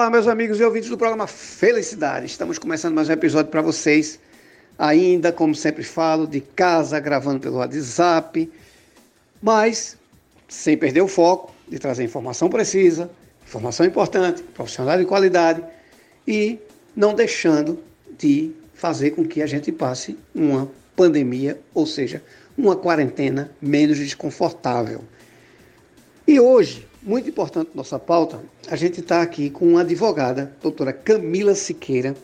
Olá, meus amigos e ouvintes do programa Felicidade. Estamos começando mais um episódio para vocês. Ainda, como sempre falo, de casa, gravando pelo WhatsApp, mas sem perder o foco de trazer informação precisa, informação importante, profissional de qualidade e não deixando de fazer com que a gente passe uma pandemia, ou seja, uma quarentena menos desconfortável. E hoje, muito importante nossa pauta, a gente está aqui com uma advogada, doutora Camila Siqueira,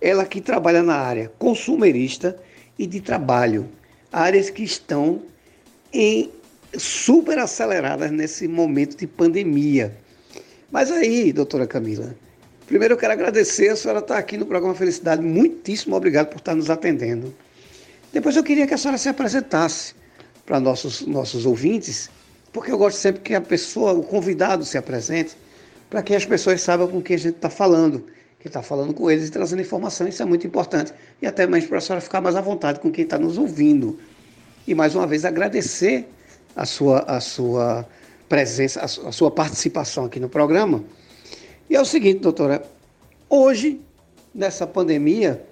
ela que trabalha na área consumerista e de trabalho, áreas que estão em super aceleradas nesse momento de pandemia. Mas aí, doutora Camila, primeiro eu quero agradecer a senhora estar aqui no programa Felicidade, muitíssimo obrigado por estar nos atendendo. Depois eu queria que a senhora se apresentasse para nossos, nossos ouvintes porque eu gosto sempre que a pessoa, o convidado se apresente, para que as pessoas saibam com quem a gente está falando, que está falando com eles e trazendo informação, isso é muito importante. E até mais para a senhora ficar mais à vontade com quem está nos ouvindo. E mais uma vez agradecer a sua, a sua presença, a sua participação aqui no programa. E é o seguinte, doutora, hoje, nessa pandemia,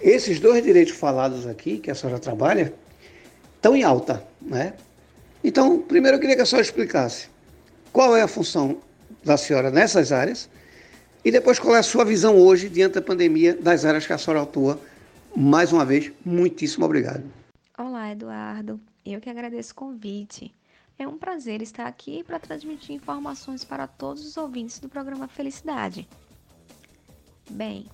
esses dois direitos falados aqui, que a senhora trabalha, estão em alta, né? Então, primeiro eu queria que a senhora explicasse qual é a função da senhora nessas áreas e depois qual é a sua visão hoje, diante da pandemia, das áreas que a senhora atua. Mais uma vez, muitíssimo obrigado. Olá, Eduardo. Eu que agradeço o convite. É um prazer estar aqui para transmitir informações para todos os ouvintes do programa Felicidade. Bem,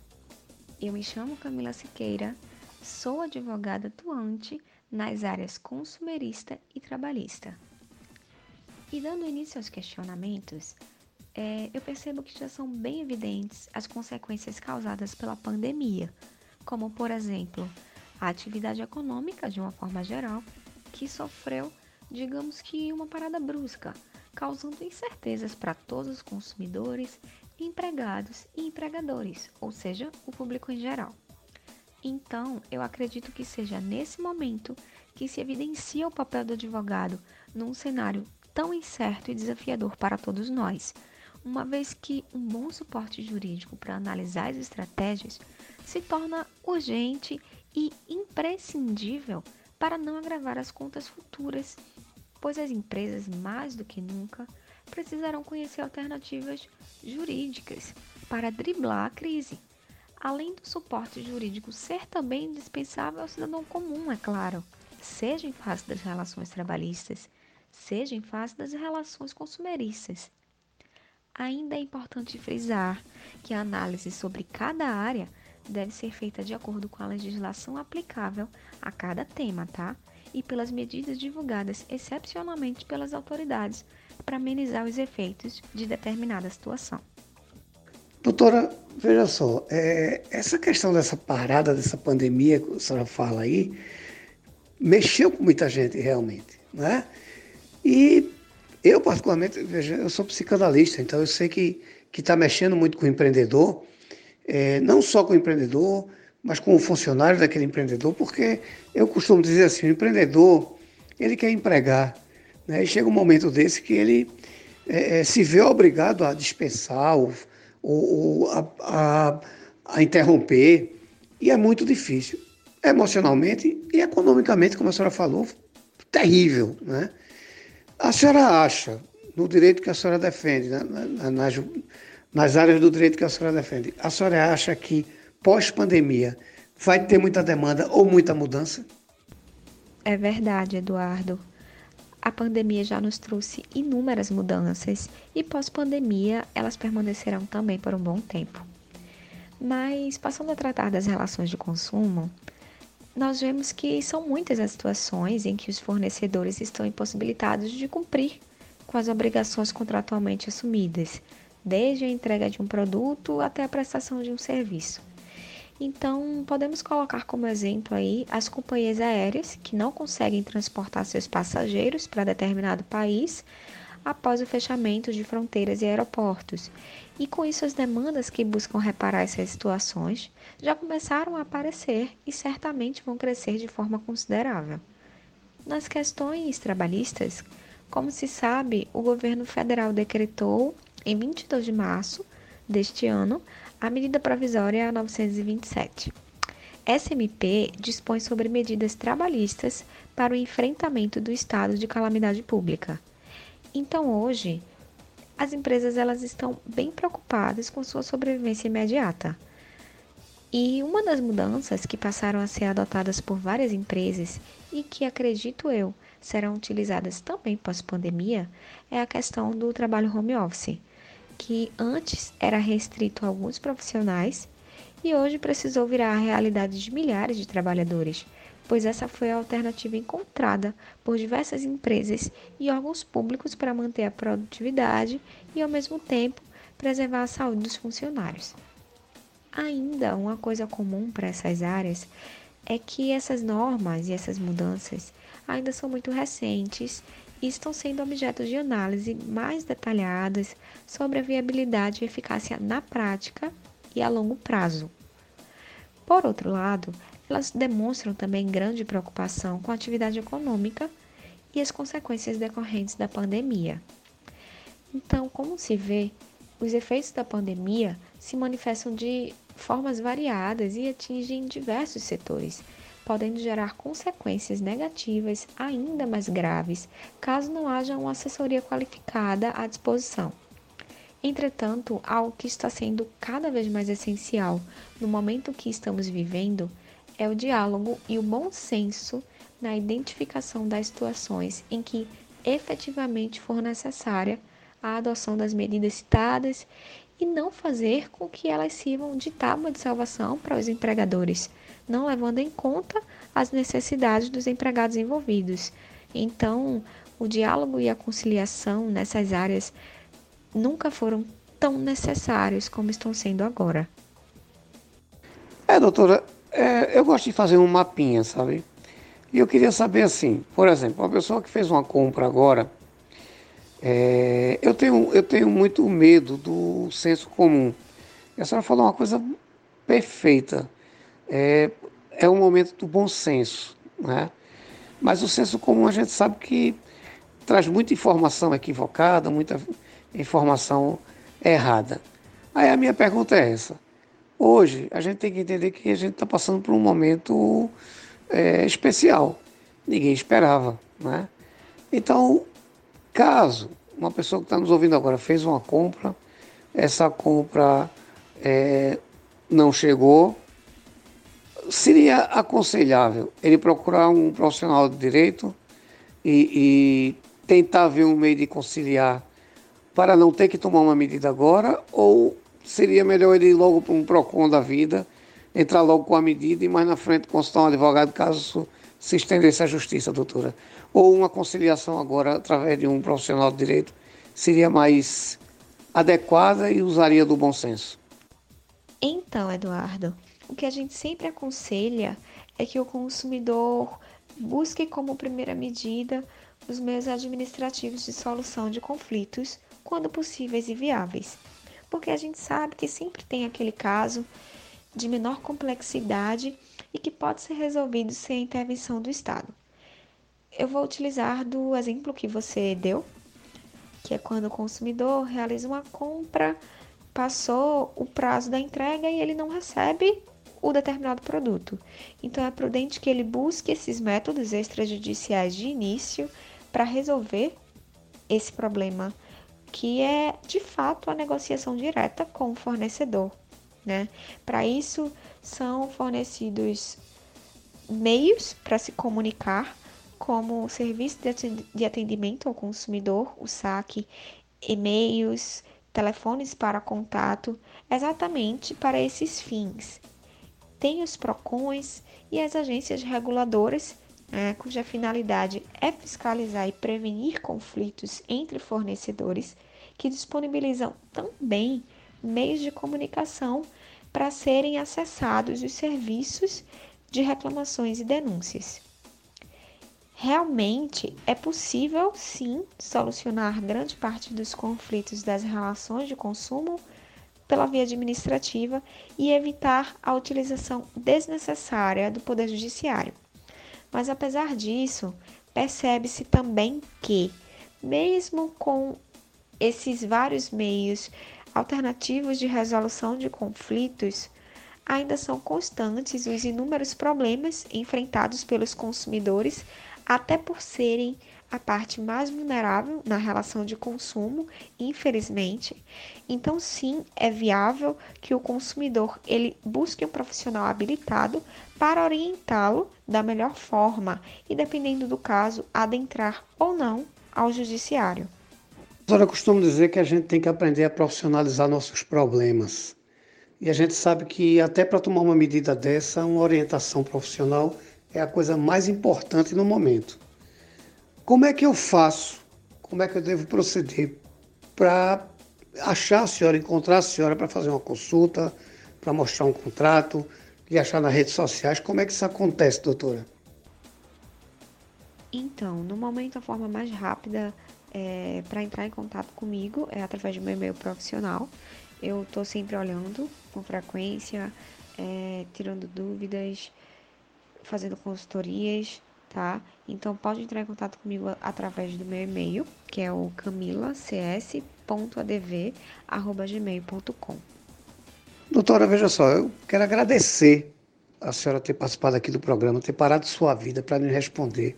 eu me chamo Camila Siqueira, sou advogada atuante nas áreas consumerista e trabalhista. E dando início aos questionamentos, é, eu percebo que já são bem evidentes as consequências causadas pela pandemia, como, por exemplo, a atividade econômica, de uma forma geral, que sofreu, digamos que, uma parada brusca, causando incertezas para todos os consumidores, empregados e empregadores, ou seja, o público em geral. Então, eu acredito que seja nesse momento que se evidencia o papel do advogado num cenário tão incerto e desafiador para todos nós, uma vez que um bom suporte jurídico para analisar as estratégias se torna urgente e imprescindível para não agravar as contas futuras, pois as empresas, mais do que nunca, precisarão conhecer alternativas jurídicas para driblar a crise além do suporte jurídico ser também indispensável ao cidadão comum, é claro, seja em face das relações trabalhistas, seja em face das relações consumeristas. Ainda é importante frisar que a análise sobre cada área deve ser feita de acordo com a legislação aplicável a cada tema, tá? E pelas medidas divulgadas excepcionalmente pelas autoridades para amenizar os efeitos de determinada situação. Doutora, veja só, é, essa questão dessa parada, dessa pandemia que a senhora fala aí, mexeu com muita gente realmente, né? E eu, particularmente, veja, eu sou psicanalista, então eu sei que está mexendo muito com o empreendedor, é, não só com o empreendedor, mas com o funcionário daquele empreendedor, porque eu costumo dizer assim, o empreendedor, ele quer empregar, né? E chega um momento desse que ele é, é se vê obrigado a dispensar ou ou, a, a, a interromper, e é muito difícil. Emocionalmente e economicamente, como a senhora falou, terrível. Né? A senhora acha, no direito que a senhora defende, né, nas, nas áreas do direito que a senhora defende, a senhora acha que pós-pandemia vai ter muita demanda ou muita mudança? É verdade, Eduardo. A pandemia já nos trouxe inúmeras mudanças e pós-pandemia elas permanecerão também por um bom tempo. Mas, passando a tratar das relações de consumo, nós vemos que são muitas as situações em que os fornecedores estão impossibilitados de cumprir com as obrigações contratualmente assumidas, desde a entrega de um produto até a prestação de um serviço. Então, podemos colocar como exemplo aí as companhias aéreas que não conseguem transportar seus passageiros para determinado país após o fechamento de fronteiras e aeroportos. E com isso, as demandas que buscam reparar essas situações já começaram a aparecer e certamente vão crescer de forma considerável. Nas questões trabalhistas, como se sabe, o governo federal decretou, em 22 de março, deste ano a medida provisória 927. Essa MP dispõe sobre medidas trabalhistas para o enfrentamento do estado de calamidade pública. Então, hoje, as empresas elas estão bem preocupadas com sua sobrevivência imediata. E uma das mudanças que passaram a ser adotadas por várias empresas e que acredito eu serão utilizadas também pós-pandemia é a questão do trabalho home office, que antes era restrito a alguns profissionais e hoje precisou virar a realidade de milhares de trabalhadores, pois essa foi a alternativa encontrada por diversas empresas e órgãos públicos para manter a produtividade e, ao mesmo tempo, preservar a saúde dos funcionários. Ainda uma coisa comum para essas áreas é que essas normas e essas mudanças ainda são muito recentes e estão sendo objeto de análise mais detalhadas sobre a viabilidade e eficácia na prática e a longo prazo. Por outro lado, elas demonstram também grande preocupação com a atividade econômica e as consequências decorrentes da pandemia. Então, como se vê, os efeitos da pandemia se manifestam de formas variadas e atingem diversos setores, podendo gerar consequências negativas ainda mais graves caso não haja uma assessoria qualificada à disposição. Entretanto, algo que está sendo cada vez mais essencial no momento que estamos vivendo é o diálogo e o bom senso na identificação das situações em que efetivamente for necessária a adoção das medidas citadas e não fazer com que elas sirvam de tábua de salvação para os empregadores, não levando em conta as necessidades dos empregados envolvidos. Então, o diálogo e a conciliação nessas áreas nunca foram tão necessários como estão sendo agora. É, doutora, é, eu gosto de fazer um mapinha, sabe? E eu queria saber assim, por exemplo, uma pessoa que fez uma compra agora, é, eu, tenho, eu tenho muito medo do senso comum. A senhora falou uma coisa perfeita. É, é um momento do bom senso, né? Mas o senso comum a gente sabe que traz muita informação equivocada, muita informação errada. Aí a minha pergunta é essa. Hoje, a gente tem que entender que a gente está passando por um momento é, especial. Ninguém esperava, né? Então, caso uma pessoa que está nos ouvindo agora fez uma compra, essa compra é, não chegou, seria aconselhável ele procurar um profissional de direito e, e tentar ver um meio de conciliar para não ter que tomar uma medida agora, ou seria melhor ele ir logo para um PROCON da vida, entrar logo com a medida e mais na frente consultar um advogado caso se estendesse à justiça, doutora? Ou uma conciliação agora através de um profissional de direito seria mais adequada e usaria do bom senso? Então, Eduardo, o que a gente sempre aconselha é que o consumidor busque como primeira medida os meios administrativos de solução de conflitos quando possíveis e viáveis. Porque a gente sabe que sempre tem aquele caso de menor complexidade e que pode ser resolvido sem a intervenção do Estado. Eu vou utilizar do exemplo que você deu, que é quando o consumidor realiza uma compra, passou o prazo da entrega e ele não recebe o determinado produto. Então é prudente que ele busque esses métodos extrajudiciais de início para resolver esse problema que é de fato a negociação direta com o fornecedor. Né? Para isso, são fornecidos meios para se comunicar, como o serviço de atendimento ao consumidor, o SAC, e-mails, telefones para contato, exatamente para esses fins. Tem os PROCONs e as agências reguladoras né, cuja finalidade é fiscalizar e prevenir conflitos entre fornecedores, que disponibilizam também meios de comunicação para serem acessados os serviços de reclamações e denúncias. Realmente é possível, sim, solucionar grande parte dos conflitos das relações de consumo pela via administrativa e evitar a utilização desnecessária do Poder Judiciário. Mas apesar disso, percebe-se também que, mesmo com esses vários meios alternativas de resolução de conflitos, ainda são constantes os inúmeros problemas enfrentados pelos consumidores, até por serem a parte mais vulnerável na relação de consumo, infelizmente. Então, sim, é viável que o consumidor ele busque um profissional habilitado para orientá-lo da melhor forma e, dependendo do caso, adentrar ou não ao judiciário. Eu costumo dizer que a gente tem que aprender a profissionalizar nossos problemas. E a gente sabe que até para tomar uma medida dessa, uma orientação profissional é a coisa mais importante no momento. Como é que eu faço? Como é que eu devo proceder para achar a senhora, encontrar a senhora para fazer uma consulta, para mostrar um contrato, e achar nas redes sociais? Como é que isso acontece, doutora? Então, no momento, a forma mais rápida é, para entrar em contato comigo é através do meu e-mail profissional. Eu estou sempre olhando com frequência, é, tirando dúvidas, fazendo consultorias tá? Então pode entrar em contato comigo através do meu e-mail, que é o camilacs.adv@gmail.com. Doutora, veja só, eu quero agradecer a senhora ter participado aqui do programa, ter parado sua vida para me responder.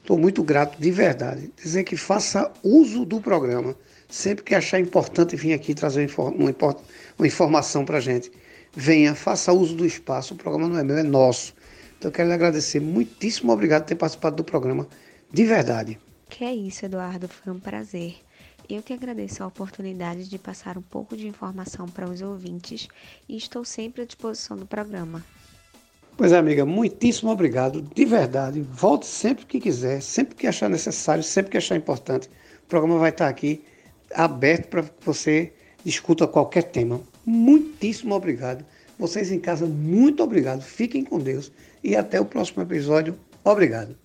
Estou muito grato, de verdade. Dizer que faça uso do programa. Sempre que achar importante vir aqui trazer uma, informação para a gente, venha, faça uso do espaço. O programa não é meu, é nosso. Então eu quero lhe agradecer. Muitíssimo obrigado por ter participado do programa. De verdade. Que é isso, Eduardo. Foi um prazer. Eu que agradeço a oportunidade de passar um pouco de informação para os ouvintes e estou sempre à disposição do programa. Pois é, amiga, muitíssimo obrigado, de verdade. Volte sempre que quiser, sempre que achar necessário, sempre que achar importante. O programa vai estar aqui aberto para que você discuta qualquer tema. Muitíssimo obrigado. Vocês em casa, muito obrigado. Fiquem com Deus e até o próximo episódio. Obrigado.